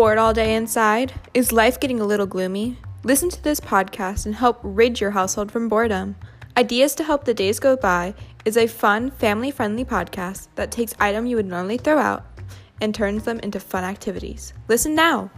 Bored all day inside? Is life getting a little gloomy? Listen to this podcast and help rid your household from boredom. Ideas to Help the Days Go By is a fun, family friendly podcast that takes items you would normally throw out and turns them into fun activities. Listen now.